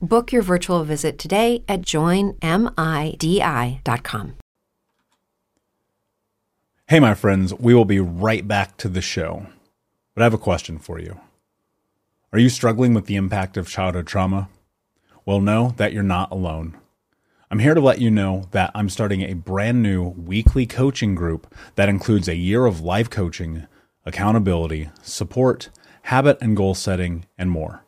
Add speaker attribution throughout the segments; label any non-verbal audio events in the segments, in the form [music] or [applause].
Speaker 1: Book your virtual visit today at joinmidi.com.
Speaker 2: Hey, my friends, we will be right back to the show. But I have a question for you. Are you struggling with the impact of childhood trauma? Well, know that you're not alone. I'm here to let you know that I'm starting a brand new weekly coaching group that includes a year of live coaching accountability, support, habit and goal setting, and more.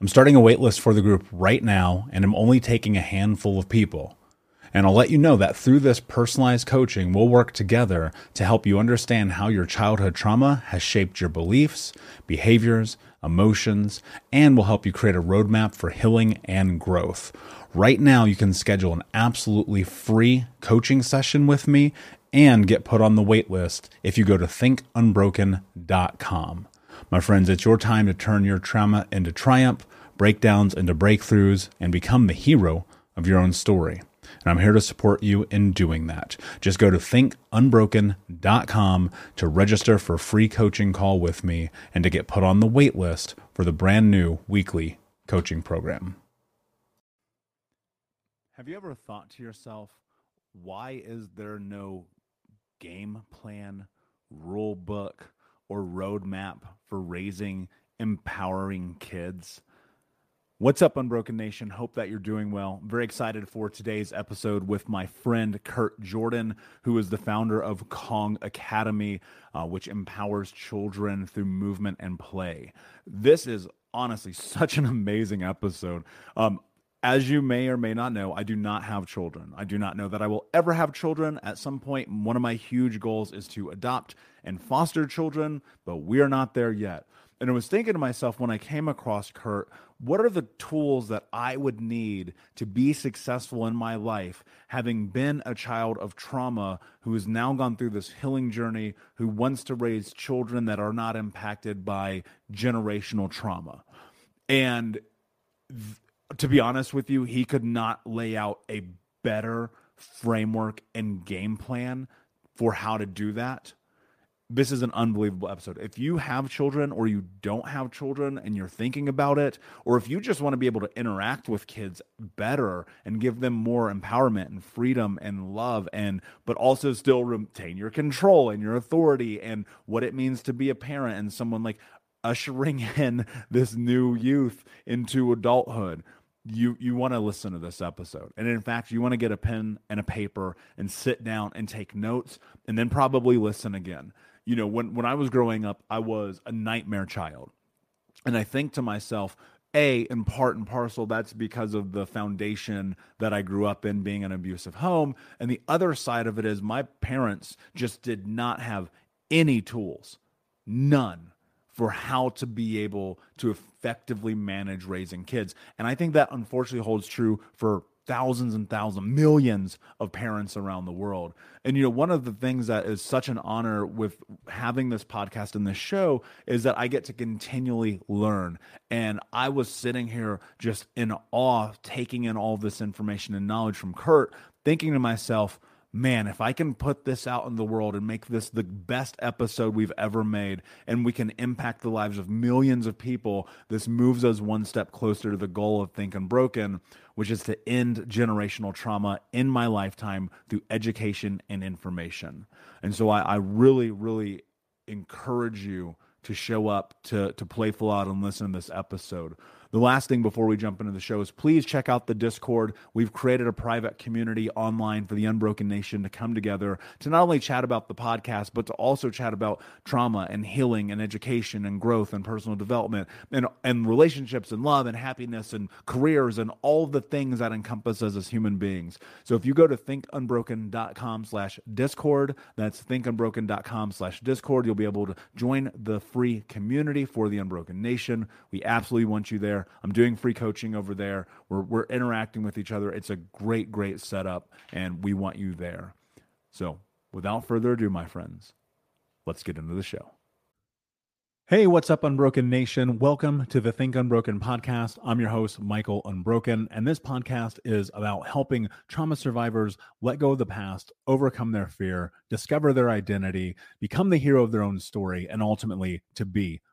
Speaker 2: I'm starting a waitlist for the group right now, and I'm only taking a handful of people. And I'll let you know that through this personalized coaching, we'll work together to help you understand how your childhood trauma has shaped your beliefs, behaviors, emotions, and will help you create a roadmap for healing and growth. Right now, you can schedule an absolutely free coaching session with me and get put on the waitlist if you go to thinkunbroken.com. My friends, it's your time to turn your trauma into triumph, breakdowns into breakthroughs, and become the hero of your own story. And I'm here to support you in doing that. Just go to thinkunbroken.com to register for a free coaching call with me and to get put on the wait list for the brand new weekly coaching program. Have you ever thought to yourself, why is there no game plan, rule book, or roadmap for raising empowering kids. What's up, Unbroken Nation? Hope that you're doing well. I'm very excited for today's episode with my friend Curt Jordan, who is the founder of Kong Academy, uh, which empowers children through movement and play. This is honestly [laughs] such an amazing episode. Um, as you may or may not know, I do not have children. I do not know that I will ever have children. At some point, one of my huge goals is to adopt and foster children, but we are not there yet. And I was thinking to myself when I came across Curt, what are the tools that I would need to be successful in my life, having been a child of trauma who has now gone through this healing journey, who wants to raise children that are not impacted by generational trauma? And th- to be honest with you, he could not lay out a better framework and game plan for how to do that. This is an unbelievable episode. If you have children or you don't have children and you're thinking about it, or if you just want to be able to interact with kids better and give them more empowerment and freedom and love, and but also still retain your control and your authority and what it means to be a parent and someone like ushering [laughs] in this new youth into adulthood you you want to listen to this episode and in fact you want to get a pen and a paper and sit down and take notes and then probably listen again you know when when i was growing up i was a nightmare child and i think to myself a in part and parcel that's because of the foundation that i grew up in being an abusive home and the other side of it is my parents just did not have any tools none for how to be able to effectively manage raising kids. And I think that unfortunately holds true for thousands and thousands, millions of parents around the world. And, you know, one of the things that is such an honor with having this podcast and this show is that I get to continually learn. And I was sitting here just in awe, taking in all this information and knowledge from Curt, thinking to myself, man, if I can put this out in the world and make this the best episode we've ever made, and we can impact the lives of millions of people, this moves us one step closer to the goal of Think Unbroken, which is to end generational trauma in my lifetime through education and information. And so I, I really, really encourage you to show up to to Playful Out and listen to this episode. The last thing before we jump into the show is please check out the Discord. We've created a private community online for the Unbroken Nation to come together to not only chat about the podcast, but to also chat about trauma and healing and education and growth and personal development and, and relationships and love and happiness and careers and all the things that encompass us as human beings. So if you go to thinkunbroken.com slash discord, that's thinkunbroken.com slash discord, you'll be able to join the free community for the Unbroken Nation. We absolutely want you there there. I'm doing free coaching over there. We're, we're interacting with each other. It's a great, great setup, and we want you there. So, without further ado, my friends, let's get into the show. Hey, what's up, Unbroken Nation? Welcome to the Think Unbroken podcast. I'm your host, Michael Unbroken, and this podcast is about helping trauma survivors let go of the past, overcome their fear, discover their identity, become the hero of their own story, and ultimately to be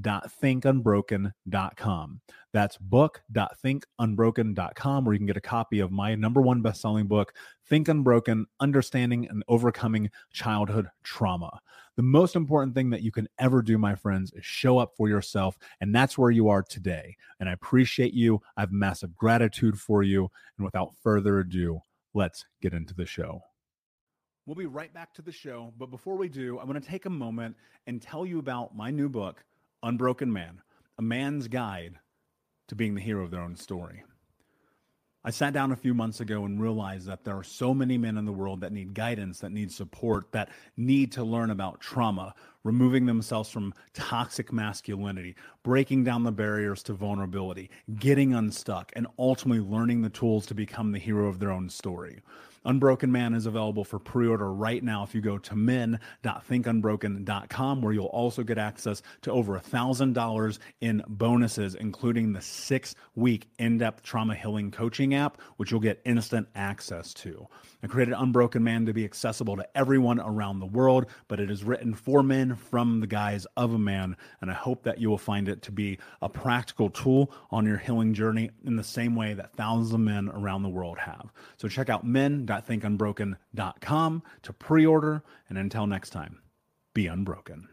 Speaker 2: book.thinkunbroken.com. That's book.thinkunbroken.com, where you can get a copy of my number one best-selling book, Think Unbroken: Understanding and Overcoming Childhood Trauma. The most important thing that you can ever do, my friends, is show up for yourself, and that's where you are today. And I appreciate you. I have massive gratitude for you. And without further ado, let's get into the show. We'll be right back to the show, but before we do, I want to take a moment and tell you about my new book Unbroken Man, a man's guide to being the hero of their own story. I sat down a few months ago and realized that there are so many men in the world that need guidance, that need support, that need to learn about trauma, removing themselves from toxic masculinity, breaking down the barriers to vulnerability, getting unstuck, and ultimately learning the tools to become the hero of their own story. Unbroken Man is available for pre order right now if you go to men.thinkunbroken.com, where you'll also get access to over $1,000 in bonuses, including the six week in depth trauma healing coaching app, which you'll get instant access to. I created Unbroken Man to be accessible to everyone around the world, but it is written for men from the guise of a man. And I hope that you will find it to be a practical tool on your healing journey in the same way that thousands of men around the world have. So check out men.thinkunbroken.com to pre order. And until next time, be unbroken.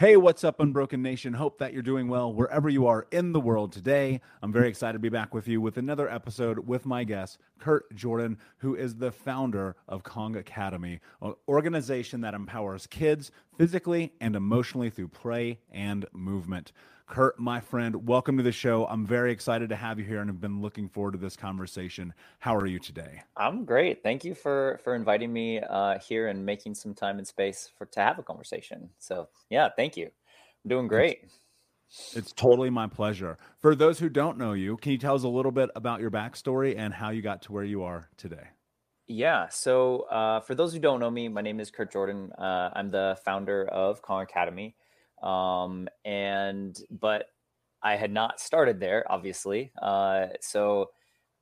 Speaker 2: Hey, what's up, Unbroken Nation? Hope that you're doing well wherever you are in the world today. I'm very excited to be back with you with another episode with my guest, Curt Jordan, who is the founder of Kong Academy, an organization that empowers kids physically and emotionally through play and movement. Curt, my friend, welcome to the show. I'm very excited to have you here and have been looking forward to this conversation. How are you today?
Speaker 3: I'm great. Thank you for for inviting me uh, here and making some time and space for to have a conversation. So yeah, thank you. I'm doing great.
Speaker 2: It's, it's totally my pleasure. For those who don't know you, can you tell us a little bit about your backstory and how you got to where you are today?
Speaker 3: Yeah. So uh, for those who don't know me, my name is Curt Jordan. Uh, I'm the founder of Kong Academy. Um, and but I had not started there, obviously. Uh, so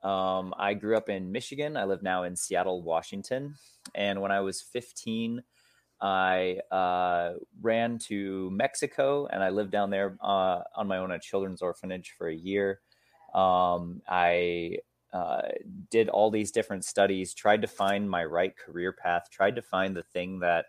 Speaker 3: um, I grew up in Michigan. I live now in Seattle, Washington. And when I was 15, I uh, ran to Mexico and I lived down there uh, on my own at children's orphanage for a year. Um, I uh, did all these different studies, tried to find my right career path, tried to find the thing that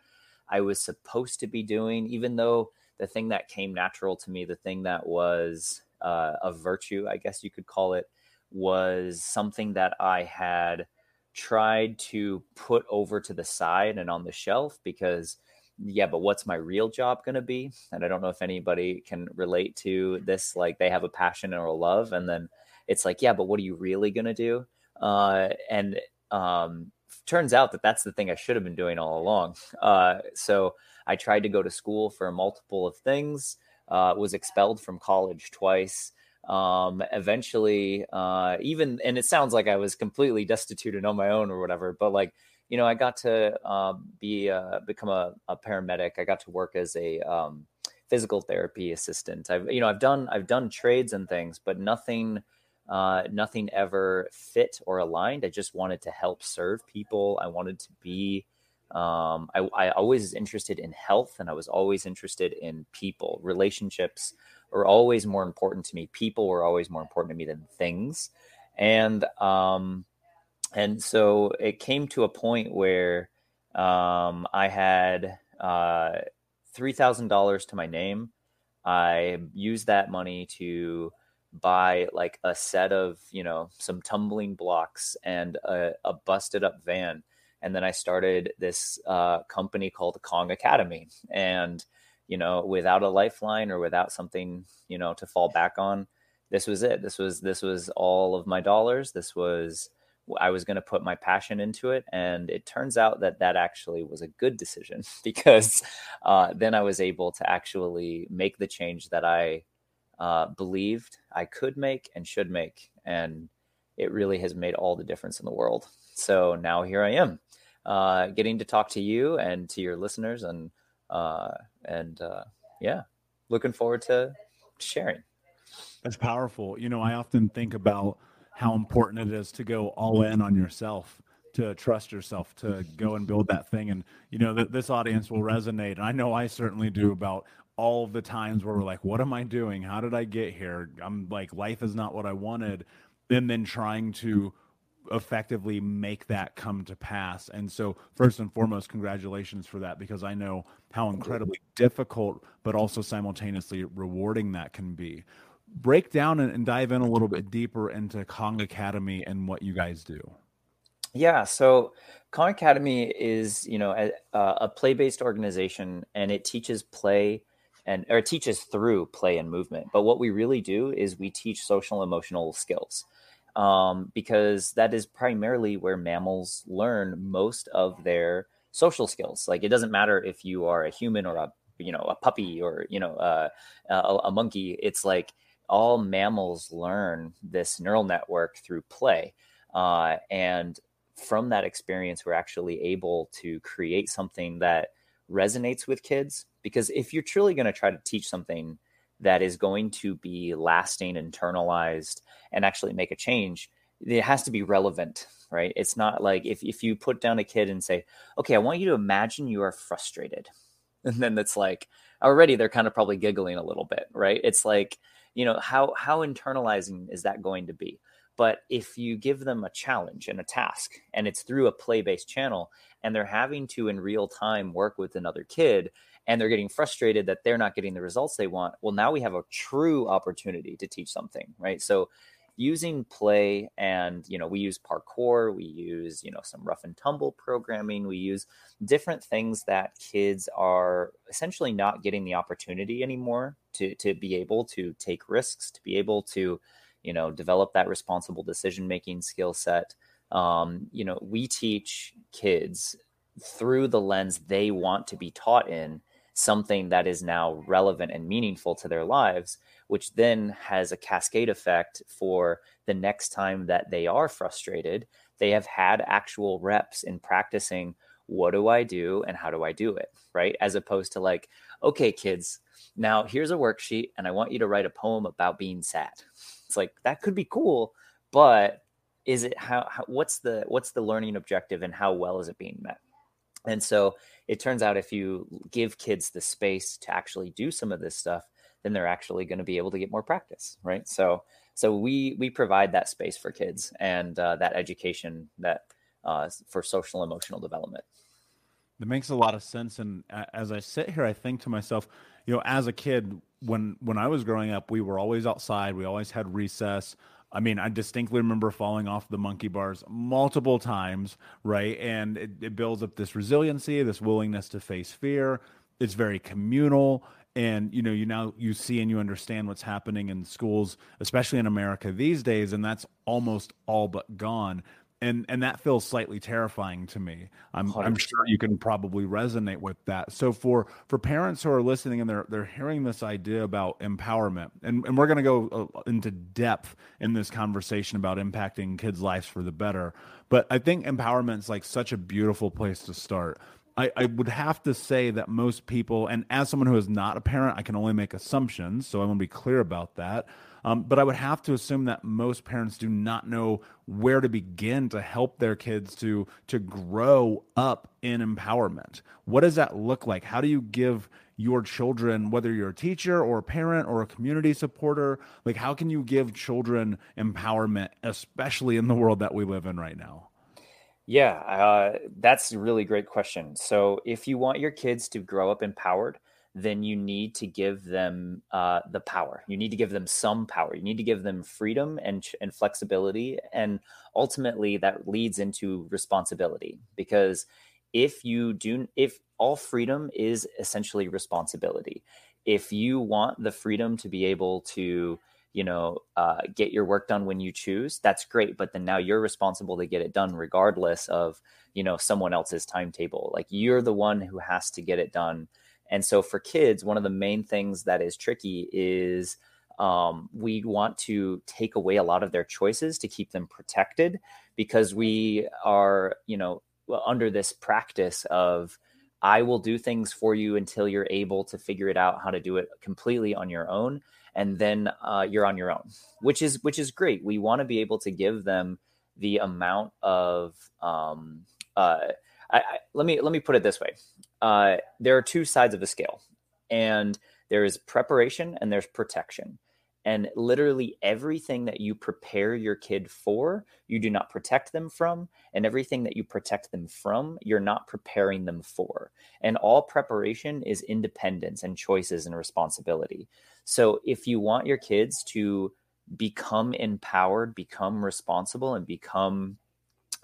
Speaker 3: I was supposed to be doing, even though the thing that came natural to me, the thing that was uh, a virtue, I guess you could call it, was something that I had tried to put over to the side and on the shelf because yeah but what's my real job going to be? And i don't know if anybody can relate to this like they have a passion or a love and then it's like yeah but what are you really going to do? Uh, and um, turns out that that's the thing i should have been doing all along. Uh, so i tried to go to school for multiple of things uh, was expelled from college twice um, eventually uh, even and it sounds like i was completely destitute and on my own or whatever but like you know i got to um, be uh, become a, a, paramedic. I got to work as a um, physical therapy assistant. I've you know i've done i've done trades and things but nothing uh, nothing ever fit or aligned. I just wanted to help serve people. I wanted to be um, I, I always was interested in health and i was always interested in people relationships were always more important to me. People were always more important to me than things. And um, and so it came to a point where um, I had uh, three thousand dollars to my name. I used that money to buy like a set of you know some tumbling blocks and a, a busted up van and then i started this uh, company called kong academy and you know, without a lifeline or without something, you know, to fall back on. This was it. This was this was all of my dollars. This was I was going to put my passion into it, and it turns out that that actually was a good decision [laughs] because uh, then I was able to actually make the change that I uh, believed I could make and should make, and it really has made all the difference in the world. So now here I am, uh, getting to talk to you and to your listeners, and uh, and uh, yeah, looking forward to sharing.
Speaker 2: That's powerful. You know, I often think about how important it is to go all in on yourself to trust yourself to go and build that thing. And you know that this audience will resonate. And i know i certainly do about all the times where we're like what am i doing? How did i get here? I'm like life is not what i wanted. And then trying to effectively make that come to pass. And so, first and foremost, congratulations for that because I know how incredibly difficult, but also simultaneously rewarding that can be. Break down and, and dive in a little bit deeper into Kong Academy and what you guys do.
Speaker 3: Yeah, so Kong Academy is, you know, a, a play-based organization, and it teaches play and or teaches through play and movement. But what we really do is we teach social emotional skills um, because that is primarily where mammals learn most of their social skills. Like it doesn't matter if you are a human or a you know a puppy or you know uh, a, a monkey. It's like all mammals learn this neural network through play, uh, and from that experience, we're actually able to create something that resonates with kids. Because if you're truly going to try to teach something that is going to be lasting, internalized, and actually make a change, it has to be relevant, right? It's not like if, if you put down a kid and say, okay, I want you to imagine you are frustrated. [laughs] And then it's like already they're kind of probably giggling a little bit, right? It's like, you know, how how internalizing is that going to be? But if you give them a challenge and a task and it's through a play-based channel and they're having to in real time work with another kid and they're getting frustrated that they're not getting the results they want well now we have a true opportunity to teach something right? So using play and you know we use parkour we use you know some rough and tumble programming we use different things that kids are essentially not getting the opportunity anymore to to be able to take risks to be able to you know develop that responsible decision making skill set. Um, you know we teach kids through the lens they want to be taught in something that is now relevant and meaningful to their lives, which then has a cascade effect for the next time that they are frustrated. They have had actual reps in practicing what do I do and how do I do it, right? As opposed to like, okay, kids, now here's a worksheet and I want you to write a poem about being sad. It's like that could be cool, but is it how, how what's the what's the learning objective and how well is it being met? And so it turns out if you give kids the space to actually do some of this stuff, then they're actually going to be able to get more practice, right? So so we we provide that space for kids and uh, that education that uh, for social emotional development.
Speaker 2: That makes a lot of sense. And as I sit here, I think to myself, you know, as a kid, when when I was growing up, we were always outside. We always had recess. I mean, I distinctly remember falling off the monkey bars multiple times, right? And it, it builds up this resiliency, this willingness to face fear. It's very communal and you know you now you see and you understand what's happening in schools especially in america these days and that's almost all but gone and and that feels slightly terrifying to me. I'm 100%. I'm sure you can probably resonate with that. So for for parents who are listening and they're they're hearing this idea about empowerment, and and we're going to go uh, into depth in this conversation about impacting kids' lives for the better. But I think empowerment is like such a beautiful place to start. I, I would have to say that most people, and as someone who is not a parent, I can only make assumptions. So I want to be clear about that. Um, but I would have to assume that most parents do not know where to begin to help their kids to to grow up in empowerment. What does that look like? How do you give your children, whether you're a teacher or a parent or a community supporter, like how can you give children empowerment, especially in the world that we live in right now?
Speaker 3: Yeah, uh, that's a really great question. So, if you want your kids to grow up empowered, then you need to give them uh, the power. You need to give them some power. You need to give them freedom and and flexibility, and ultimately that leads into responsibility. Because if you do, if all freedom is essentially responsibility, if you want the freedom to be able to you know uh, get your work done when you choose that's great but then now you're responsible to get it done regardless of you know someone else's timetable like you're the one who has to get it done and so for kids, one of the main things that is tricky is um, we want to take away a lot of their choices to keep them protected because we are, you know, under this practice of I will do things for you until you're able to figure it out how to do it completely on your own, and then uh, you're on your own, which is which is great. We want to be able to give them the amount of um, uh, I, I, let me let me put it this way: uh, there are two sides of the scale, and there is preparation and there's protection. And literally everything that you prepare your kid for, you do not protect them from. And everything that you protect them from, you're not preparing them for. And all preparation is independence and choices and responsibility. So if you want your kids to become empowered, become responsible, and become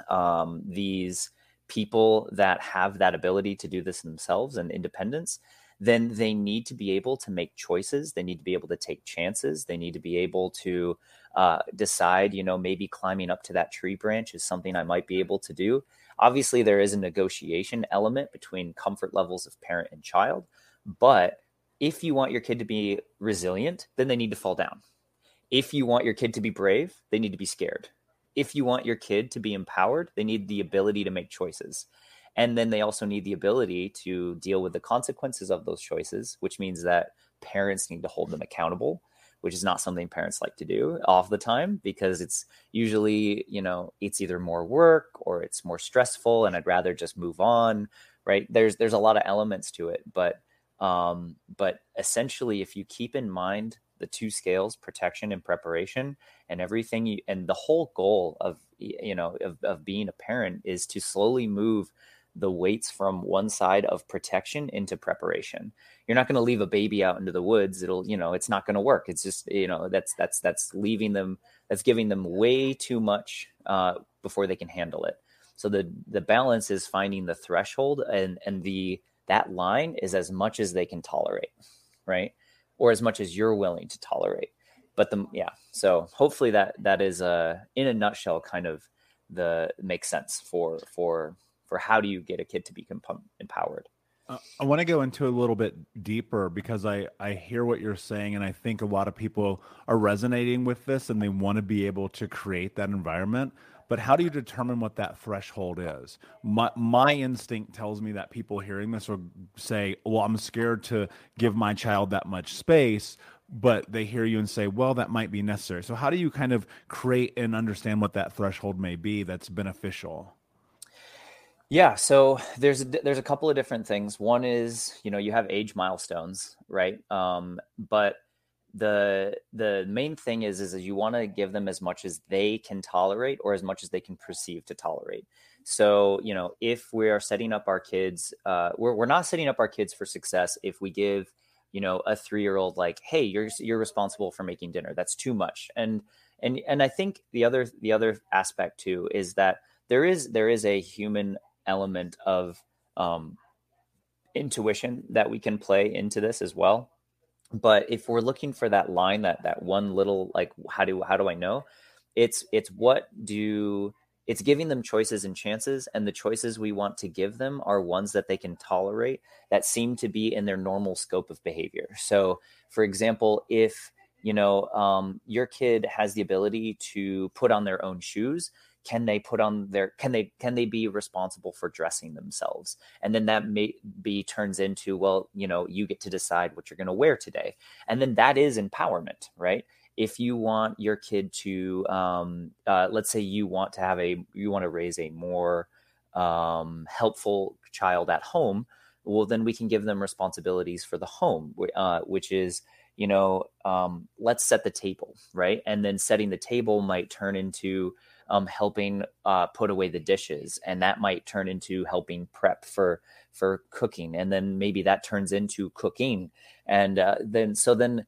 Speaker 3: um, these people that have that ability to do this themselves and independence, then they need to be able to make choices. They need to be able to take chances. They need to be able to uh, decide, you know, maybe climbing up to that tree branch is something I might be able to do. Obviously, there is a negotiation element between comfort levels of parent and child. But if you want your kid to be resilient, then they need to fall down. If you want your kid to be brave, they need to be scared if you want your kid to be empowered, they need the ability to make choices. And then they also need the ability to deal with the consequences of those choices, which means that parents need to hold them accountable, which is not something parents like to do all the time because it's usually, you know, it's either more work or it's more stressful and I'd rather just move on, right? There's there's a lot of elements to it, but um but essentially if you keep in mind the two scales protection and preparation and everything you, and the whole goal of you know of, of being a parent is to slowly move the weights from one side of protection into preparation. You're not going to leave a baby out into the woods. It'll you know it's not going to work. It's just you know that's that's that's leaving them that's giving them way too much uh, before they can handle it. So the the balance is finding the threshold and and the that line is as much as they can tolerate right? Or as much as you're willing to tolerate. But the yeah, so hopefully that that is uh in a nutshell kind of the makes sense for for for how do you get a kid to become empowered.
Speaker 2: Uh, I want to go into a little bit deeper because I I hear what you're saying and I think a lot of people are resonating with this and they want to be able to create that environment but how do you determine what that threshold is? My, my instinct tells me that people hearing this will say, Well, I'm scared to give my child that much space. But they hear you and say, Well, that might be necessary. So, how do you kind of create and understand what that threshold may be that's beneficial?
Speaker 3: Yeah, so there's there's a couple of different things. One is, you know, you have age milestones, right? Um, but the the main thing is is, is you want to give them as much as they can tolerate or as much as they can perceive to tolerate so you know if we are setting up our kids uh, we're, we're not setting up our kids for success if we give you know a three year old like hey you're you're responsible for making dinner. That's too much. And and and i think the other the other aspect too is that there is there is a human element of um, intuition that we can play into this as well. But if we're looking for that line that that one little like how do how do i know? It's it's what do it's giving them choices and chances and the choices we want to give them are ones that they can tolerate that seem to be in their normal scope of behavior. So for example if you know um, your kid has the ability to put on their own shoes can they put on their can they can they be responsible for dressing themselves? And then that may be turns into well you know you get to decide what you're going to wear today. And then that is empowerment right if you want your kid to um, uh, let's say you want to have a you want to raise a more um, helpful child at home well then we can give them responsibilities for the home uh, which is you know um, let's set the table right? And then setting the table might turn into um, helping uh, put away the dishes and that might turn into helping prep for for cooking and then maybe that turns into cooking and uh, then so then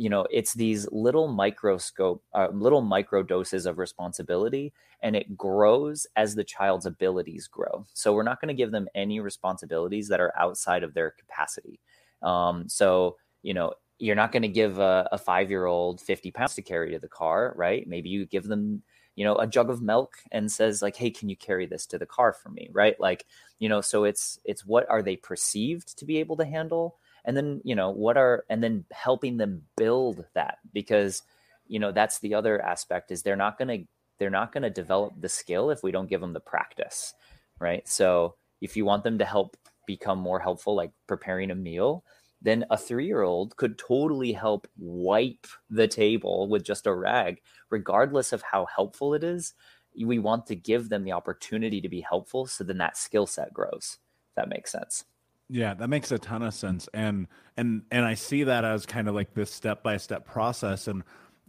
Speaker 3: you know it's these little microscope uh, little micro doses of responsibility and it grows as the child's abilities grow. So we're not going to give them any responsibilities that are outside of their capacity. Um, so you know you're not going to give a, a five year old 50 pounds to carry to the car right? Maybe you give them you know a jug of milk and says like hey can you carry this to the car for me? Right? Like you know so it's it's what are they perceived to be able to handle and then you know what are and then helping them build that because you know that's the other aspect is they're not going to they're not going to develop the skill if we don't give them the practice right so if you want them to help become more helpful like preparing a meal then a three year old could totally help wipe the table with just a rag, regardless of how helpful it is. We want to give them the opportunity to be helpful so then that skill set grows. If that makes sense.
Speaker 2: Yeah, that makes a ton of sense. And and and I see that as kind of like this step by step process. And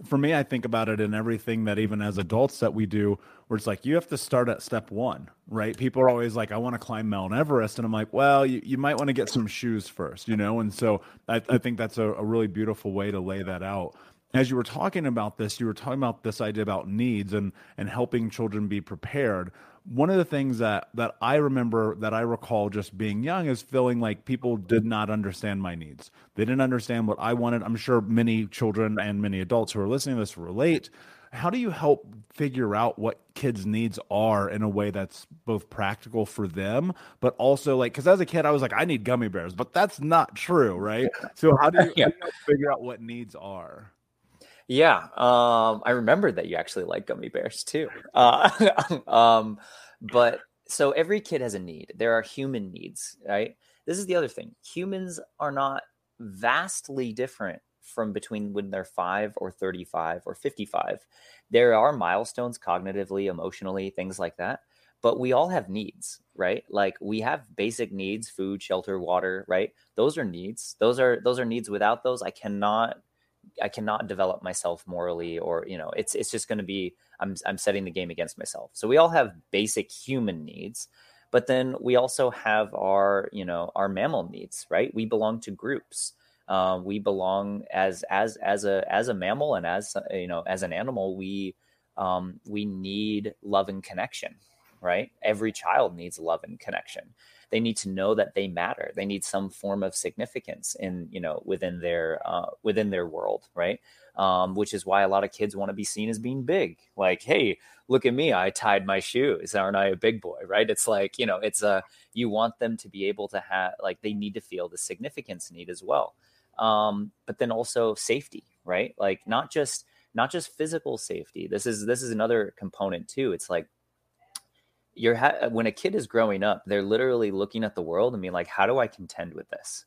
Speaker 2: for me, I think about it in everything that even as adults that we do, where it's like you have to start at step one, right? People are always like, I want to climb Mount Everest. And I'm like, well, you, you might want to get some shoes first, you know? And so I, I think that's a, a really beautiful way to lay that out as you were talking about this, you were talking about this idea about needs and and helping children be prepared one of the things that that I remember that I recall just being young is feeling like people did not understand my needs. They didn't understand what I wanted. I'm sure many children and many adults who are listening to this relate. How do you help figure out what kids' needs are in a way that's both practical for them, but also like because as a kid I was like I need gummy bears, but that's not true, right? So how do you, [laughs] yeah. how do you figure out what needs are?
Speaker 3: Yeah, um, I remember that you actually like gummy bears too. Uh, [laughs] um, but so every kid has a need. There are human needs, right? This is the other thing. Humans are not vastly different from between when they're five or 35 or 55. There are milestones cognitively, emotionally, things like that. But we all have needs, right? Like we have basic needs, food, shelter, water, right? Those are needs. Those are those are needs. Without those, I cannot I cannot develop myself morally or you know it's it's just going to be I'm I'm setting the game against myself. So we all have basic human needs, but then we also have our you know our mammal needs, right? We belong to groups. Uh, we belong as as as a as a mammal and as you know as an animal we um, we need love and connection, right? Every child needs love and connection they need to know that they matter. They need some form of significance in you know within their uh, within their world right? Um, which is why a lot of kids want to be seen as being big. Like hey look at me i tied my shoes aren't i a big boy? Right? It's like you know it's a you want them to be able to have like they need to feel the significance need as well. Um, but then also safety right? Like not just not just physical safety. This is this is another component too. It's like you're ha- uh, when a kid is growing up they're literally looking at the world and being like how do i contend with this?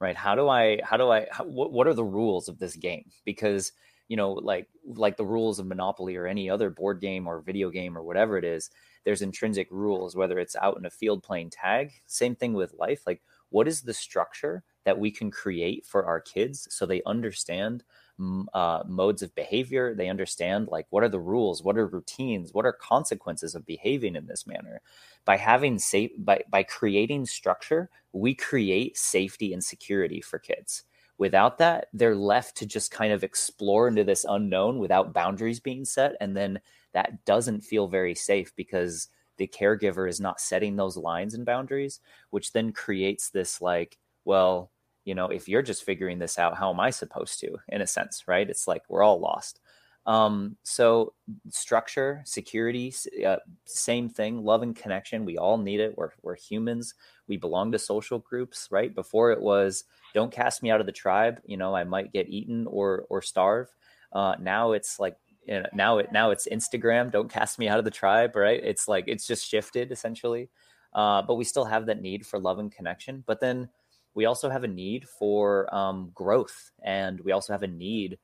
Speaker 3: Right? How do i how do i how, what, what are the rules of this game? Because you know like like the rules of monopoly or any other board game or video game or whatever it is there's intrinsic rules whether it's out in a field playing tag same thing with life like what is the structure that we can create for our kids so they understand uh, modes of behavior. They understand like what are the rules, what are routines, what are consequences of behaving in this manner. By having safe, by by creating structure, we create safety and security for kids. without that they're left to just kind of explore into this unknown without boundaries being set and then that doesn't feel very safe because the caregiver is not setting those lines and boundaries which then creates this like well you know if you're just figuring this out how am i supposed to in a sense right it's like we're all lost um, so structure, security, uh, same thing. Love and connection. We all need it. We're we're humans. We belong to social groups, right? Before it was, don't cast me out of the tribe. You know, I might get eaten or or starve. Uh, now it's like you know, now it now it's Instagram. Don't cast me out of the tribe, right? It's like it's just shifted essentially. Uh, but we still have that need for love and connection. But then we also have a need for um, growth, and we also have a need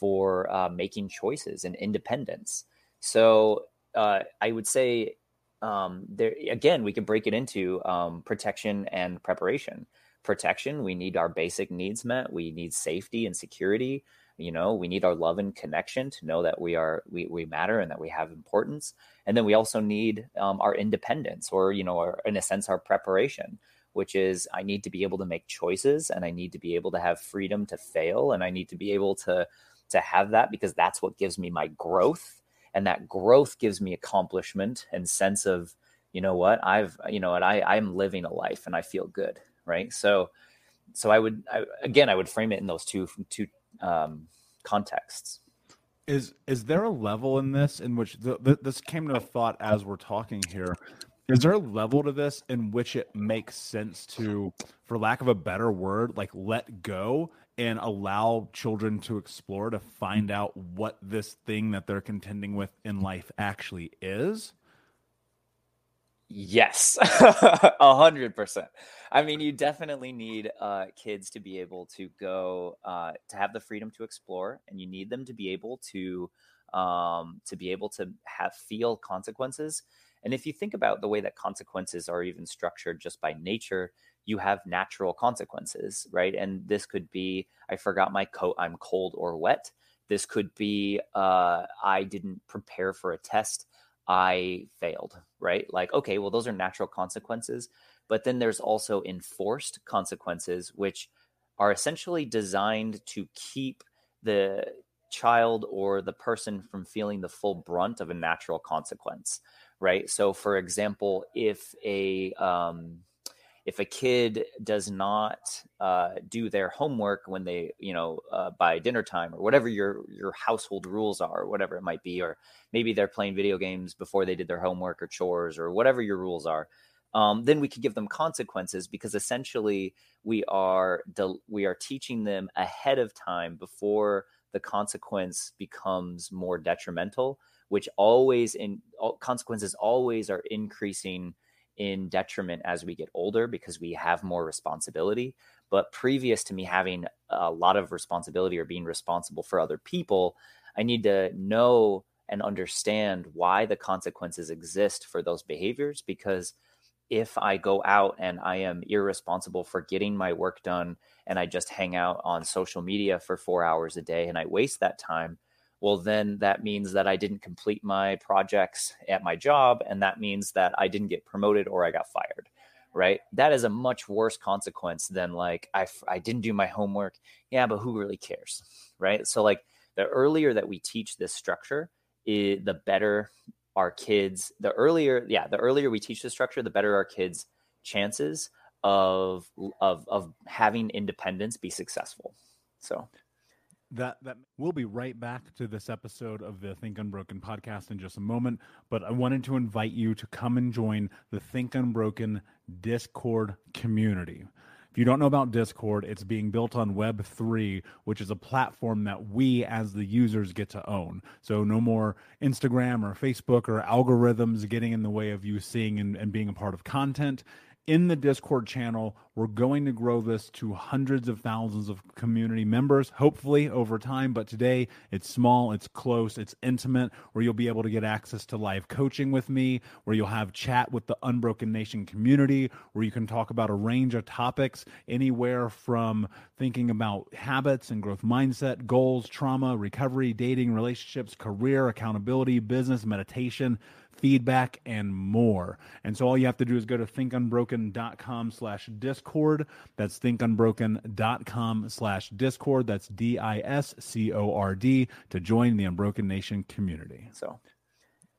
Speaker 3: for uh, making choices and independence. So uh, I would say um, there again we could break it into um, protection and preparation. Protection, we need our basic needs met. We need safety and security. You know, we need our love and connection to know that we are we, we matter and that we have importance. And then we also need um, our independence, or you know, our, in a sense, our preparation which is I need to be able to make choices and I need to be able to have freedom to fail and I need to be able to to have that because that's what gives me my growth. And that growth gives me accomplishment and sense of you know what? I've you know what? I i'm living a life and i feel good right? So so i would I, again i would frame it in those two two um, contexts.
Speaker 2: Is is there a level in this in which the, the, this came to a thought as we're talking here is there a level to this in which it makes sense to for lack of a better word like let go and allow children to explore to find out what this thing that they're contending with in life actually is?
Speaker 3: Yes, [laughs] a hundred percent. I mean, you definitely need uh, kids to be able to go uh, to have the freedom to explore, and you need them to be able to um, to be able to have feel consequences. And if you think about the way that consequences are even structured just by nature, you have natural consequences, right? And this could be I forgot my coat, I'm cold or wet. This could be uh, I didn't prepare for a test, I failed, right? Like, okay, well, those are natural consequences. But then there's also enforced consequences, which are essentially designed to keep the child or the person from feeling the full brunt of a natural consequence, right? So, for example, if a um, if a kid does not uh, do their homework when they you know uh, by dinner time or whatever your your household rules are or whatever it might be or maybe they're playing video games before they did their homework or chores or whatever your rules are um, then we could give them consequences because essentially we are del- we are teaching them ahead of time before the consequence becomes more detrimental which always in consequences always are increasing in detriment as we get older because we have more responsibility. But previous to me having a lot of responsibility or being responsible for other people, I need to know and understand why the consequences exist for those behaviors. Because if I go out and I am irresponsible for getting my work done and I just hang out on social media for four hours a day and I waste that time, well, then that means that I didn't complete my projects at my job. And that means that I didn't get promoted or I got fired. Right. That is a much worse consequence than like, I, I didn't do my homework. Yeah, but who really cares? Right. So, like, the earlier that we teach this structure, it, the better our kids, the earlier, yeah, the earlier we teach the structure, the better our kids' chances of of of having independence be successful. So
Speaker 2: that that we'll be right back to this episode of the Think Unbroken podcast in just a moment, but I wanted to invite you to come and join the Think Unbroken Discord community. If you don't know about Discord, it's being built on Web3, which is a platform that we as the users get to own. So no more Instagram or Facebook or algorithms getting in the way of you seeing and, and being a part of content in the Discord channel. We're going to grow this to hundreds of thousands of community members, hopefully over time. But today it's small, it's close, it's intimate, where you'll be able to get access to live coaching with me, where you'll have chat with the Unbroken Nation community, where you can talk about a range of topics, anywhere from thinking about habits and growth mindset, goals, trauma, recovery, dating, relationships, career, accountability, business, meditation feedback, and more. And so all you have to do is go to thinkunbroken.com slash discord. That's thinkunbroken.com slash discord. That's D-I-S-C-O-R-D to join the Unbroken Nation community.
Speaker 3: So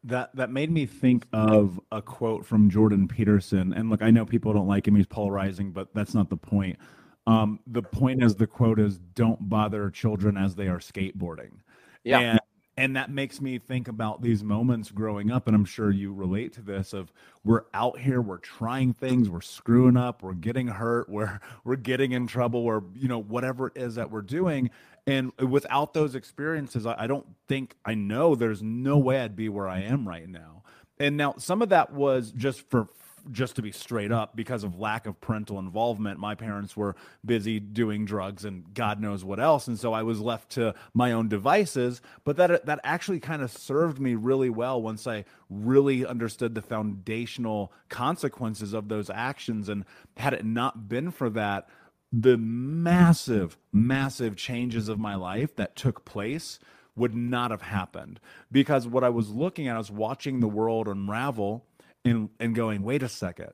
Speaker 2: that that made me think of a quote from Jordan Peterson. And look, I know people don't like him; he's polarizing, but that's not the point. Um, the point is, the quote is, "Don't bother children as they are skateboarding."
Speaker 3: Yeah.
Speaker 2: And, and that makes me think about these moments growing up, and I'm sure you relate to this. Of we're out here, we're trying things, we're screwing up, we're getting hurt, [laughs] we're we're getting in trouble, or you know whatever it is that we're doing, and without those experiences, I, I don't think I know there's no way I'd be where I am right now. And now some of that was just for just to be straight up because of lack of parental involvement my parents were busy doing drugs and god knows what else and so i was left to my own devices but that that actually kind of served me really well once i really understood the foundational consequences of those actions and had it not been for that the massive, massive changes of my life that took place would not have happened. Because what I was looking at, I was watching the world unravel and, and going, wait a second.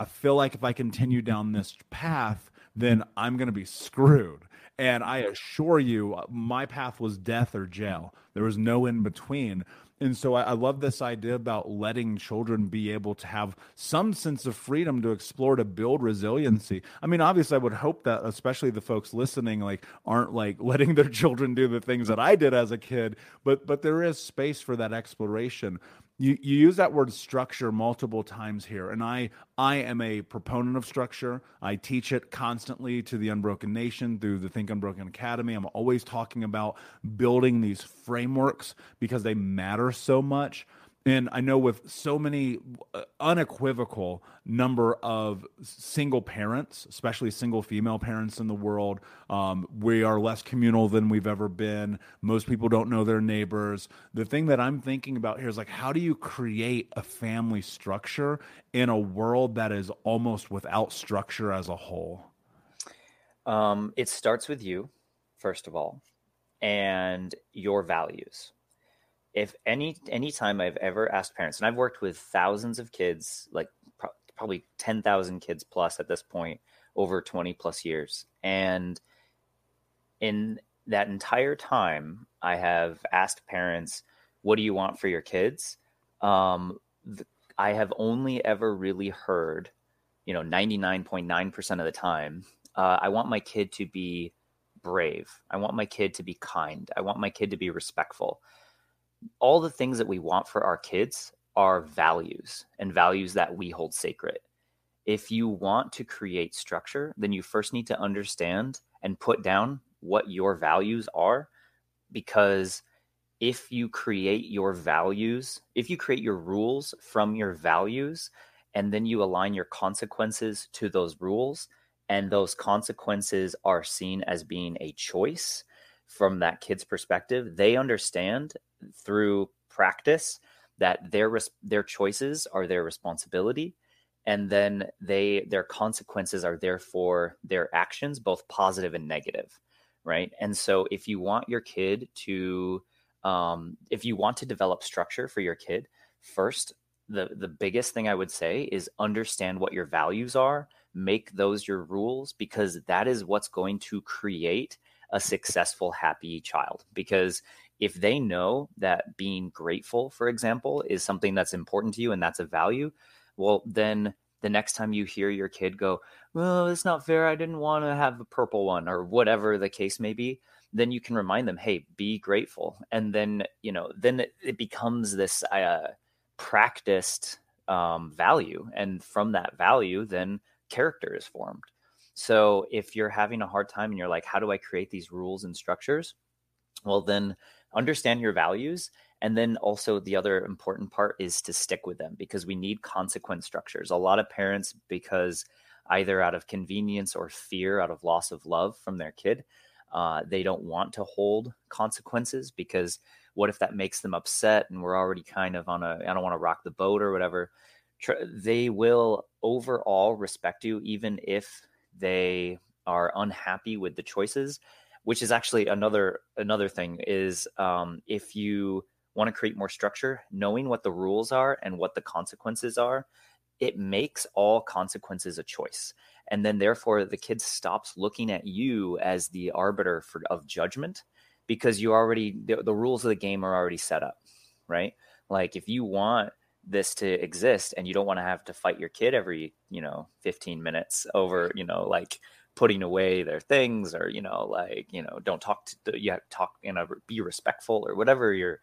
Speaker 2: I feel like if I continue down this path, then I'm going to be screwed. And I assure you, uh, my path was death or jail. There was no in between. And so I, I, love this idea about letting children be able to have some sense of freedom to explore to build resiliency. I mean, obviously, I would hope that especially the folks listening like aren't like [laughs] letting their children do the things that I did as a kid, but but there is space for that exploration you, you use that word structure multiple times here and i i am a proponent of structure. I teach it constantly to the unbroken nation through the think unbroken academy. I'm always talking about building these frameworks because they matter so much and I know with so many uh, unequivocal number of single parents, especially single female parents in the world, um, we are less communal than we've ever been. Most people don't know their neighbors. The thing that I'm thinking about here is like, how do you create a family structure in a world that is almost without structure as a whole?
Speaker 3: Um, it starts with you, first of all, and your values if any any time I've ever asked parents, and I've worked with thousands of kids, like pro- probably ten thousand kids plus at this point, over twenty plus years, and in that entire time, I have asked parents, "What do you want for your kids?" Um, I have only ever really heard, you know, ninety nine point nine percent of the time, uh, I want my kid to be brave. I want my kid to be kind. I want my kid to be respectful all the things that we want for our kids are values and values that we hold sacred. If you want to create structure, then you first need to understand and put down what your values are. Because if you create your values, if you create your rules from your values, and then you align your consequences to those rules, and those consequences are seen as being a choice from that kid's perspective, they understand through practice that their their choices are their responsibility and then they their consequences are therefore their actions both positive and negative right? And so if you want your kid to um, if you want to develop structure for your kid first the the biggest thing i would say is understand what your values are make those your rules because that is what's going to create a successful happy child because if they know that being grateful, for example, is something that's important to you and that's a value, well, then the next time you hear your kid go, Well, it's not fair. I didn't want to have a purple one, or whatever the case may be, then you can remind them, Hey, be grateful. And then, you know, then it, becomes this uh, practiced um, value. And from that value, then character is formed. So if you're having a hard time and you're like, How do I create these rules and structures? Well, then understand your values and then also the other important part is to stick with them because we need consequence structures a lot of parents because either out of convenience or fear out of loss of love from their kid uh, they don't want to hold consequences because what if that makes them upset and we're already kind of on a i don't want to rock the boat or whatever they will overall respect you even if they are unhappy with the choices which is actually another another thing is um, if you want to create more structure, knowing what the rules are and what the consequences are, it makes all consequences a choice. And then therefore the kid stops looking at you as the arbiter for, of judgment because you already the, the rules of the game are already set up, right? Like if you want this to exist and you don't want to have to fight your kid every, you know, 15 minutes over, you know, like putting away their things or, you know, like, you know, don't talk to you have to talk, you know, be respectful or whatever your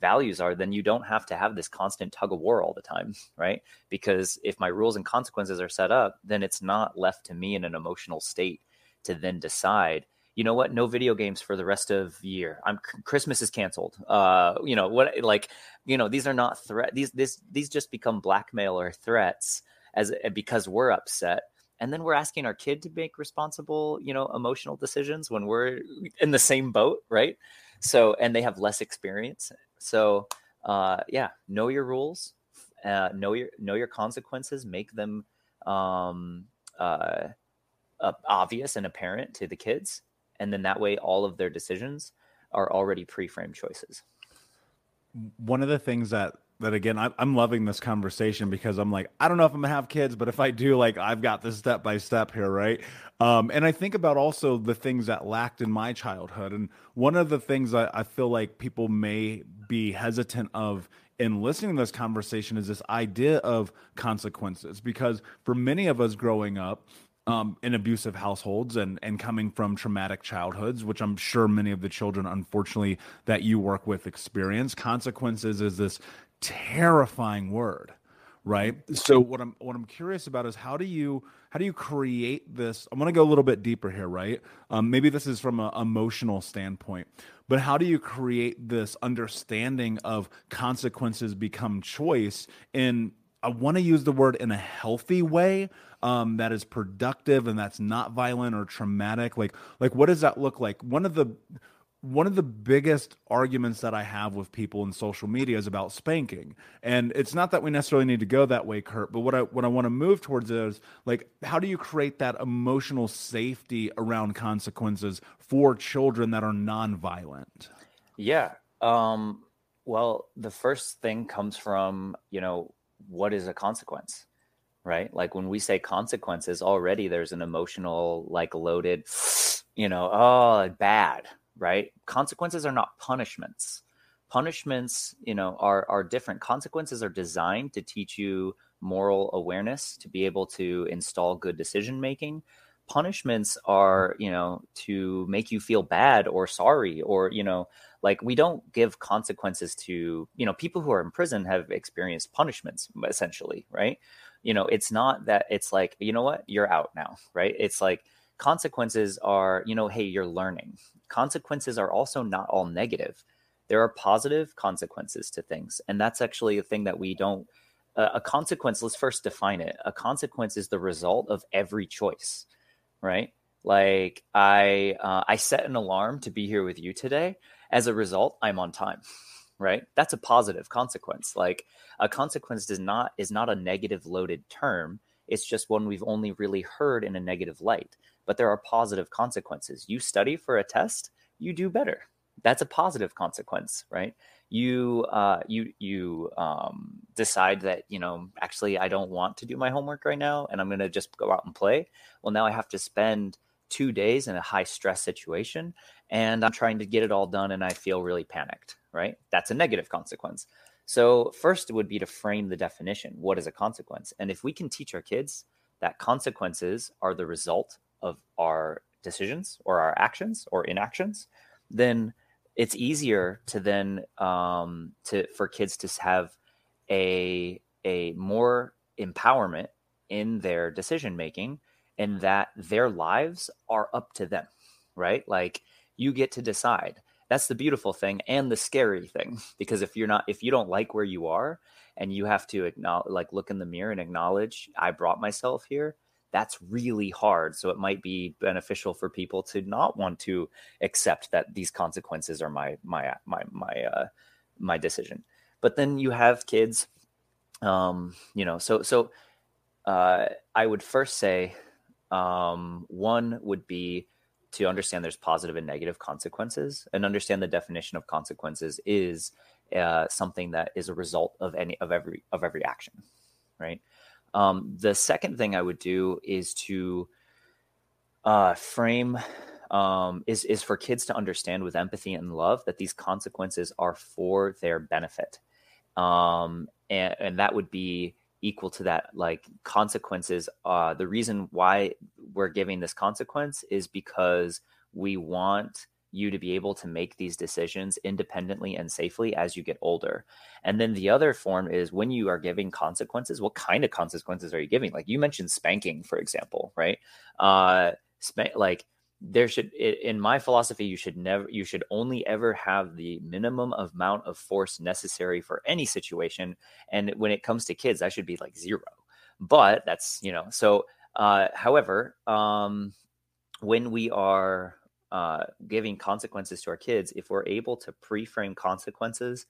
Speaker 3: values are, then you don't have to have this constant tug of war all the time, [laughs] right? Because if my rules and consequences are set up, then it's not left to me in an emotional state to then decide you know what? No video games for the rest of the year. I'm christmas is canceled. Uh you know what like you know these are not threat these this these just become blackmail or threats as because we're upset. And then we're asking our kid to make responsible you know emotional decisions when we're in the same boat right? So and they have less experience. So uh yeah know your rules uh know your know your consequences make them um uh, uh obvious and apparent to the kids and then that way all of their decisions are already pre-framed choices.
Speaker 2: One of the things that that again I, am loving this conversation because i'm like i don't know if i'm gonna have kids but if i do like i've got this step by step here right? Um, and i think about also the things that lacked in my childhood and one of the things I, I feel like people may be hesitant of in listening to this conversation is this idea of consequences because for many of us growing up um, in abusive households and and coming from traumatic childhoods, which I'm sure many of the children, unfortunately, that you work with experience. Consequences is this terrifying word, right? So what I'm what I'm curious about is how do you how do you create this? I'm going to go a little bit deeper here, right? Um, maybe this is from an emotional standpoint, but how do you create this understanding of consequences become choice in I want to use the word in a healthy way um, that is productive and that's not violent or traumatic. Like, like what does that look like? One of the one of the biggest arguments that I have with people in social media is about spanking. And it's not that we necessarily need to go that way, Curt, but what I what I want to move towards is like how do you create that emotional safety around consequences for children that are nonviolent?
Speaker 3: Yeah. Um well, the first thing comes from, you know, what is a consequence right? Like when we say consequences already there's an emotional like loaded [sighs] you know oh bad right? Consequences are not punishments. Punishments you know are are different. Consequences are designed to teach you moral awareness to be able to install good decision making punishments are you know to make you feel bad or sorry or you know like we don't give consequences to you know people who are in prison have experienced punishments essentially right? You know it's not that it's like you know what? You're out now right? It's like consequences are you know hey you're learning. Consequences are also not all negative. There are positive consequences to things and that's actually a thing that we don't uh, a consequence let's first define it. A consequence is the result of every choice right? Like I uh, I set an alarm to be here with you today. As a result, I'm on time, right? That's a positive consequence. Like a consequence does not is not a negative loaded term. It's just one we've only really heard in a negative light. But there are positive consequences. You study for a test, you do better. That's a positive consequence, right? You uh, you you um, decide that you know actually I don't want to do my homework right now and I'm going to just go out and play. Well, now I have to spend two days in a high stress situation and I'm trying to get it all done and I feel really panicked. Right? That's a negative consequence. So first would be to frame the definition. What is a consequence? And if we can teach our kids that consequences are the result of our decisions or our actions or inactions, then it's easier to then um, to for kids to have a a more empowerment in their decision making and that their lives are up to them right? Like you get to decide. That's the beautiful thing and the scary thing [laughs] because if you're not if you don't like where you are and you have to acknowledge like look in the mirror and acknowledge i brought myself here that's really hard. So it might be beneficial for people to not want to accept that these consequences are my my my my uh, my decision. But then you have kids, um, you know. So so uh, I would first say um, one would be to understand there's positive and negative consequences, and understand the definition of consequences is uh, something that is a result of any of every of every action right um, the second thing i would do is to uh, frame um, is is for kids to understand with empathy and love that these consequences are for their benefit, um, and, and that would be equal to that like consequences. Uh, the reason why we're giving this consequence is because we want you to be able to make these decisions independently and safely as you get older. And then the other form is when you are giving consequences, what kind of consequences are you giving? Like you mentioned spanking, for example, right? Uh, spank, like there should in my philosophy you should never you should only ever have the minimum amount of force necessary for any situation and when it comes to kids that should be like zero but that's you know so uh however um when we are uh giving consequences to our kids if we're able to pre-frame consequences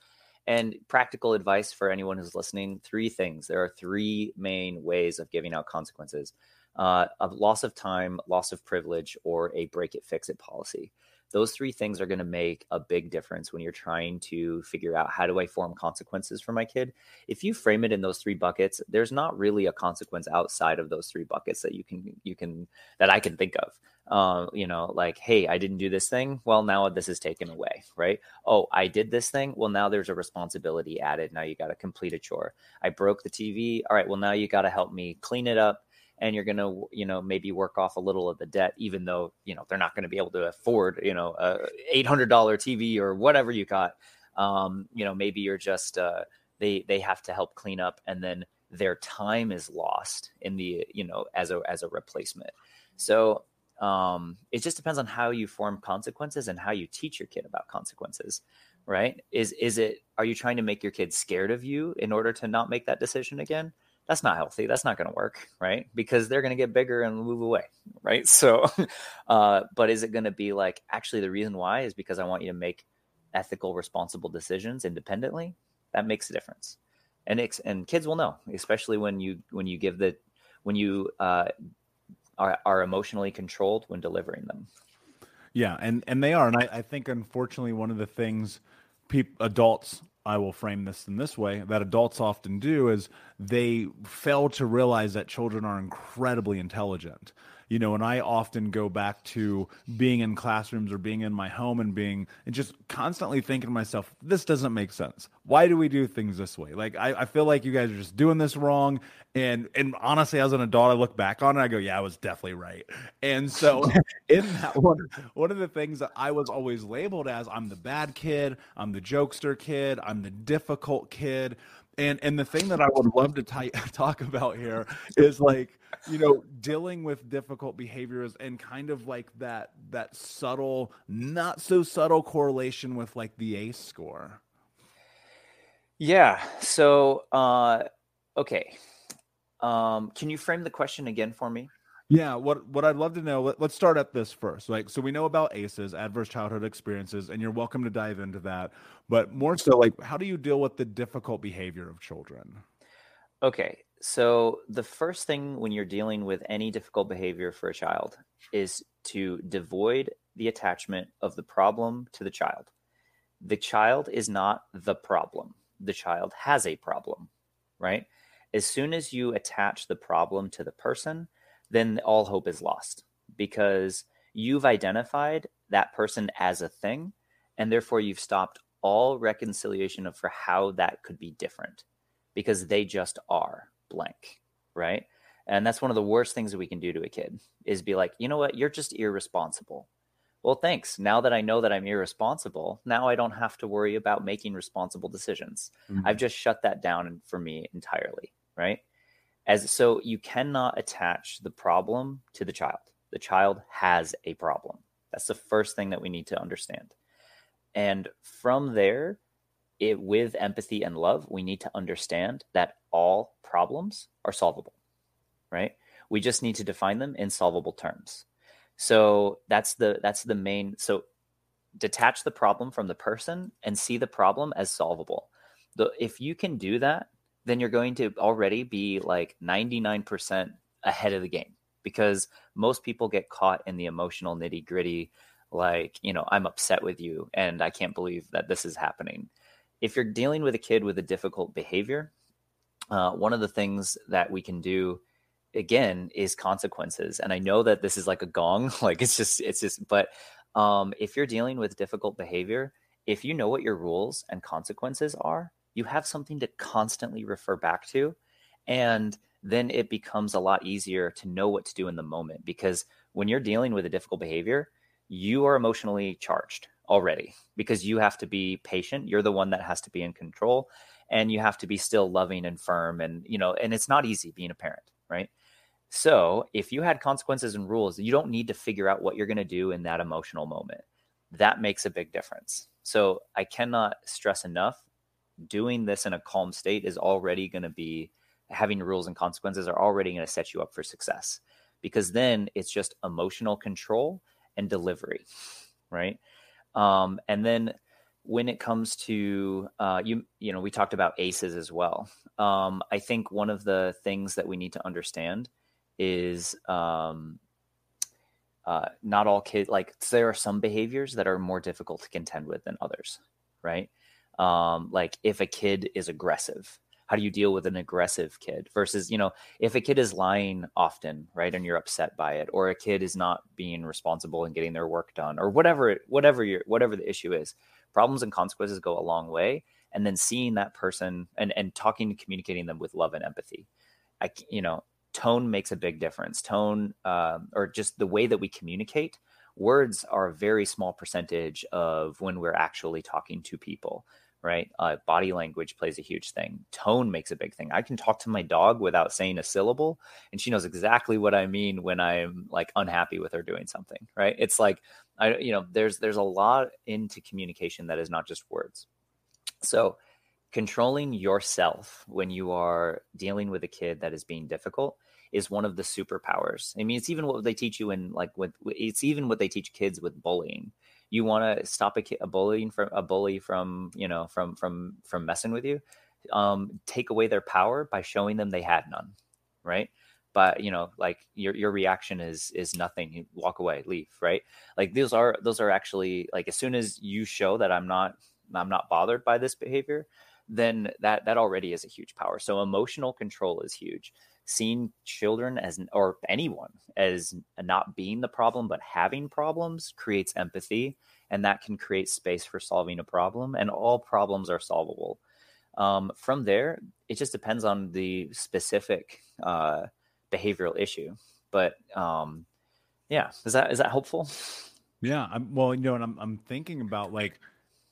Speaker 3: and practical advice for anyone who's listening three things there are three main ways of giving out consequences uh, a loss of time, loss of privilege, or a break it, fix it policy. Those three things are going to make a big difference when you're trying to figure out how do I form consequences for my kid. If you frame it in those three buckets, there's not really a consequence outside of those three buckets that you can you can that I can think of. Uh, you know, like, hey, I didn't do this thing. Well, now this is taken away, right? Oh, I did this thing. Well, now there's a responsibility added. Now you got to complete a chore. I broke the TV. All right. Well, now you got to help me clean it up and you're going to you know maybe work off a little of the debt even though you know they're not going to be able to afford you know a $800 tv or whatever you got. Um, you know maybe you're just uh, they they have to help clean up and then their time is lost in the you know as a as a replacement. So um, it just depends on how you form consequences and how you teach your kid about consequences right? Is is it are you trying to make your kid scared of you in order to not make that decision again that's not healthy. That's not going to work, right? Because they're going to get bigger and move away, right? [laughs] So, uh, but is it going to be like actually the reason why is because I want you to make ethical, responsible decisions independently? That makes a difference, and it's, and kids will know, especially when you when you give the when you uh, are are emotionally controlled when delivering them.
Speaker 2: Yeah, and and they are, and I, I think unfortunately one of the things people adults I will frame this in this way that adults often do is they fail to realize that children are incredibly intelligent you know, and I often go back to being in classrooms or being in my home and being and just constantly thinking to myself, this doesn't make sense. Why do we do things this way? Like I, I feel like you guys are just doing this wrong. And and honestly, as an adult, I look back on it, I go, yeah, I was definitely right. And so [laughs] in that one, one of the things that I was always labeled as I'm the bad kid, I'm the jokester kid, I'm the difficult kid. And and the thing that I would love to t- [laughs] talk about here is like you know dealing with difficult behaviors and kind of like that that subtle, not so subtle correlation with like the ACE score.
Speaker 3: Yeah. So uh, okay. Um, can you frame the question again for me?
Speaker 2: Yeah, what what I'd love to know. Let, us start at this first. Like, so we know about ACEs, adverse childhood experiences, and you're welcome to dive into that. But more so, like, how do you deal with the difficult behavior of children?
Speaker 3: Okay, so the first thing when you're dealing with any difficult behavior for a child is to devoid the attachment of the problem to the child. The child is not the problem. The child has a problem, right? As soon as you attach the problem to the person then all hope is lost because you've identified that person as a thing and therefore you've stopped all reconciliation of for how that could be different because they just are blank right? And that's one of the worst things that we can do to a kid is be like you know what? You're just irresponsible. Well thanks. Now that i know that i'm irresponsible now i don't have to worry about making responsible decisions. Mm-hmm. i've just shut that down for me entirely right as so you cannot attach the problem to the child. The child has a problem. That's the first thing that we need to understand. And from there it with empathy and love we need to understand that all problems are solvable right? We just need to define them in solvable terms. So that's the that's the main so detach the problem from the person and see the problem as solvable. The, if you can do that then you're going to already be like 99% ahead of the game because most people get caught in the emotional nitty gritty like you know i'm upset with you and i can't believe that this is happening if you're dealing with a kid with a difficult behavior, uh, one of the things that we can do again is consequences. And I know that this is like a gong, [laughs] like it's just, it's just, but um, if you're dealing with difficult behavior, if you know what your rules and consequences are, you have something to constantly refer back to. And then it becomes a lot easier to know what to do in the moment because when you're dealing with a difficult behavior, you are emotionally charged already because you have to be patient. You're the one that has to be in control and you have to be still loving and firm. And, you know, and it's not easy being a parent, right? So if you had consequences and rules, you don't need to figure out what you're going to do in that emotional moment. That makes a big difference. So I cannot stress enough doing this in a calm state is already going to be having rules and consequences are already going to set you up for success because then it's just emotional control and delivery, right? Um, and then when it comes to uh, you, you know, we talked about ACEs as well. Um, I think one of the things that we need to understand is um, uh, not all kids like there are some behaviors that are more difficult to contend with than others, right? Um, like if a kid is aggressive, how do you deal with an aggressive kid versus you know if a kid is lying often right and you're upset by it or a kid is not being responsible and getting their work done or whatever whatever your whatever the issue is problems and consequences go a long way and then seeing that person and and talking and communicating them with love and empathy. I you know tone makes a big difference. Tone um, or just the way that we communicate words are a very small percentage of when we're actually talking to people right? Uh, body language plays a huge thing. Tone makes a big thing. I can talk to my dog without saying a syllable, and she knows exactly what I mean when I'm like unhappy with her doing something, right? It's like I, you know, there's there's a lot into communication that is not just words. So, controlling yourself when you are dealing with a kid that is being difficult is one of the superpowers. I mean, it's even what they teach you in like with it's even what they teach kids with bullying you want to stop a, a bullying from a bully from you know from from from messing with you um, take away their power by showing them they had none right? But you know like your your reaction is is nothing. You walk away leave right? Like those are those are actually like as soon as you show that i'm not i'm not bothered by this behavior then that that already is a huge power. So emotional control is huge seeing children as or anyone as not being the problem but having problems creates empathy and that can create space for solving a problem and all problems are solvable. Um, from there it just depends on the specific uh, behavioral issue but um, yeah. Is that is that helpful?
Speaker 2: Yeah I'm, well you know and I'm, I'm thinking about like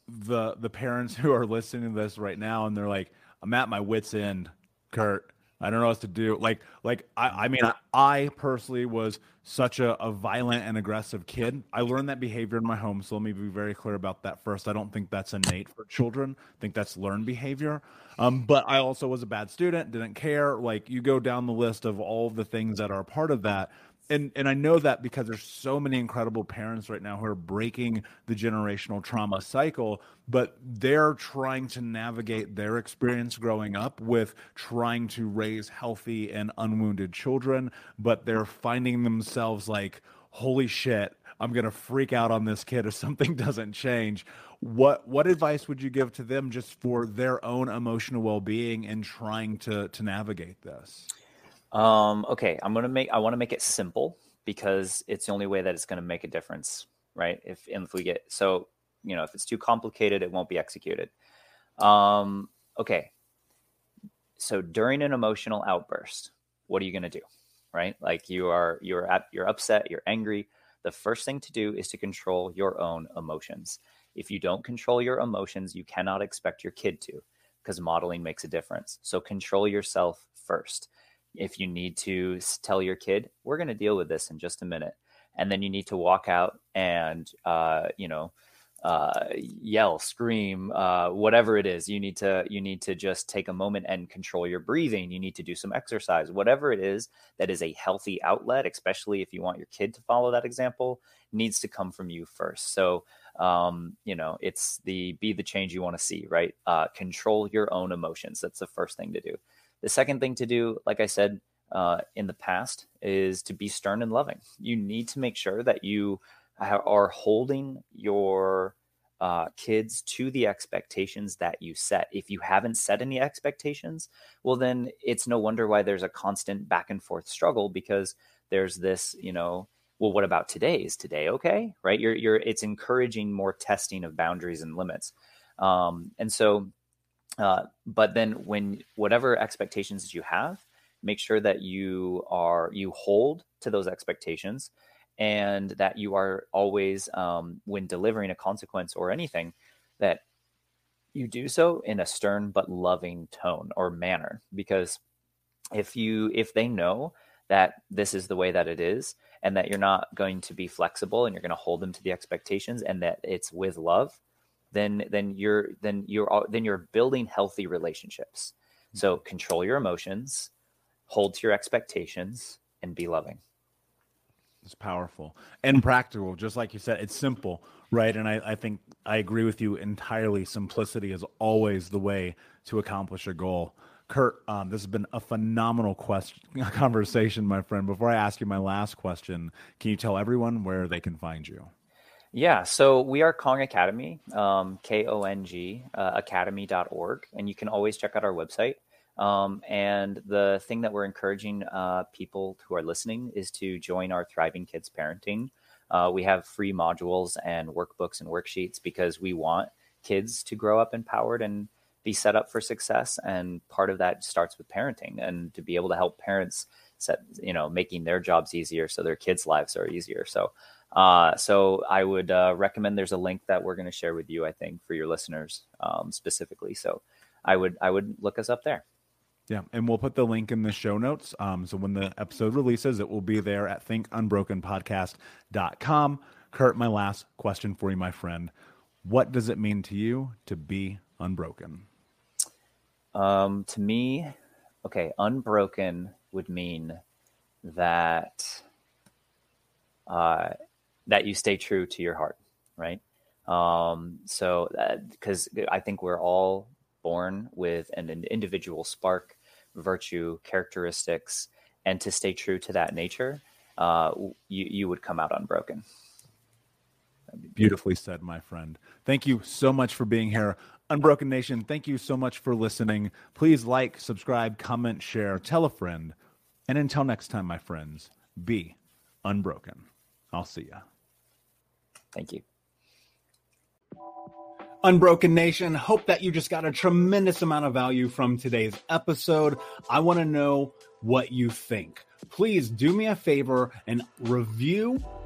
Speaker 2: the the parents [laughs] who are listening to this right now and they're like i'm at my wits end curt I don't know what to do. Like, like I, I mean, I, personally was such a, a violent and aggressive kid. I learned that behavior in my home. So let me be very clear about that first. I don't think that's innate for children. I think that's learned behavior. Um, but I also was a bad student, didn't care. Like you go down the list of all the things that are part of that and and I know that because there's so many incredible parents right now who are breaking the generational trauma cycle, but they're trying to navigate their experience growing up with trying to raise healthy and unwounded children, but they're finding themselves like, holy shit, I'm gonna freak out on this kid if something [laughs] doesn't change. What what advice would you give to them just for their own emotional well being and trying to to navigate this?
Speaker 3: Um, okay, I'm gonna make. I want to make it simple because it's the only way that it's gonna make a difference, right? If if we get so, you know, if it's too complicated, it won't be executed. Um, okay. So during an emotional outburst, what are you gonna do, right? Like you are you're at you're upset, you're angry. The first thing to do is to control your own emotions. If you don't control your emotions, you cannot expect your kid to, because modeling makes a difference. So control yourself first if you need to tell your kid, we're going to deal with this in just a minute. And then you need to walk out and, uh, you know, uh, yell, scream, uh, whatever it is. You need to you need to just take a moment and control your breathing. You need to do some exercise, whatever it is that is a healthy outlet, especially if you want your kid to follow that example, needs to come from you first. So um, you know, it's the be the change you want to see, right? Uh, control your own emotions. That's the first thing to do. The second thing to do, like I said uh, in the past, is to be stern and loving. You need to make sure that you are holding your uh, kids to the expectations that you set. If you haven't set any expectations, well, then it's no wonder why there's a constant back and forth struggle because there's this, you know, well, what about today? Is today okay? Right? You're, you're, it's encouraging more testing of boundaries and limits. Um, and so, uh, but then when whatever expectations you have, make sure that you are, you hold to those expectations and that you are always um, when delivering a consequence or anything that you do so in a stern but loving tone or manner. Because if you if they know that this is the way that it is and that you're not going to be flexible and you're going to hold them to the expectations and that it's with love then then you're then you're then you're building healthy relationships so mm-hmm. control your emotions hold to your expectations and be loving
Speaker 2: it's powerful and practical, just like you said. It's simple, right? And I, I think I agree with you entirely. Simplicity is always the way to accomplish a goal. Curt, um, this has been a phenomenal question, [laughs] conversation, my friend. Before I ask you my last question, can you tell everyone where they can find you?
Speaker 3: Yeah, so we are Kong Academy, um, K O N G, uh, academy.org. And you can always check out our website. Um, and the thing that we're encouraging uh, people who are listening is to join our Thriving Kids Parenting. Uh, we have free modules and workbooks and worksheets because we want kids to grow up empowered and be set up for success. And part of that starts with parenting and to be able to help parents set, you know, making their jobs easier so their kids' lives are easier. So, uh, so I would uh, recommend there's a link that we're going to share with you, I think, for your listeners um, specifically. So I would I would look us up there.
Speaker 2: Yeah, and we'll put the link in the show notes. Um, so when the episode releases, it will be there at thinkunbrokenpodcast.com. Curt, my last question for you, my friend. What does it mean to you to be unbroken?
Speaker 3: Um, to me, okay, unbroken would mean that uh, that you stay true to your heart, right? Um, so because I think we're all born with an, an individual spark, virtue, characteristics, and to stay true to that nature, uh, you, you would come out unbroken.
Speaker 2: Beautifully said, my friend. Thank you so much for being here. Unbroken Nation, thank you so much for listening. Please like, subscribe, comment, share, tell a friend. And until next time, my friends, be unbroken. I'll see ya.
Speaker 3: Thank you.
Speaker 2: Unbroken Nation, hope that you just got a tremendous amount of value from today's episode. I want to know what you think. Please do me a favor and review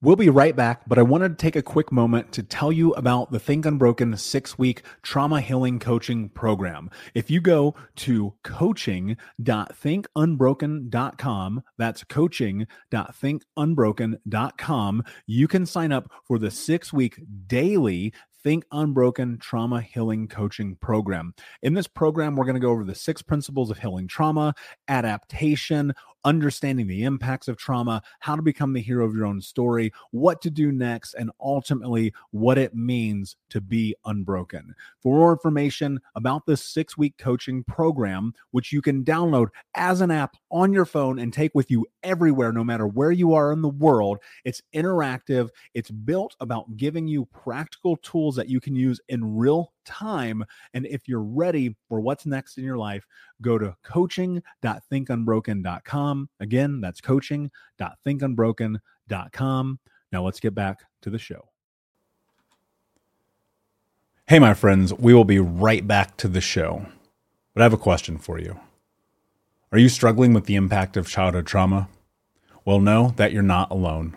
Speaker 2: We'll be right back, but I wanted to take a quick moment to tell you about the Think Unbroken six week trauma healing coaching program. If you go to coaching.thinkunbroken.com, that's coaching.thinkunbroken.com, you can sign up for the six week daily Think Unbroken Trauma Healing Coaching Program. In this program, we're going to go over the six principles of healing trauma, adaptation, understanding the impacts of trauma, how to become the hero of your own story, what to do next, and ultimately what it means to be unbroken. For more information about this six week coaching program, which you can download as an app on your phone and take with you everywhere, no matter where you are in the world, it's interactive. It's built about giving you practical tools that you can use in real time. And if you're ready for what's next in your life, go to coaching.thinkunbroken.com. Again, that's coaching.thinkunbroken.com. Now let's get back to the show. Hey, my friends, we will be right back to the show. But I have a question for you. Are you struggling with the impact of childhood trauma? Well, know that you're not alone.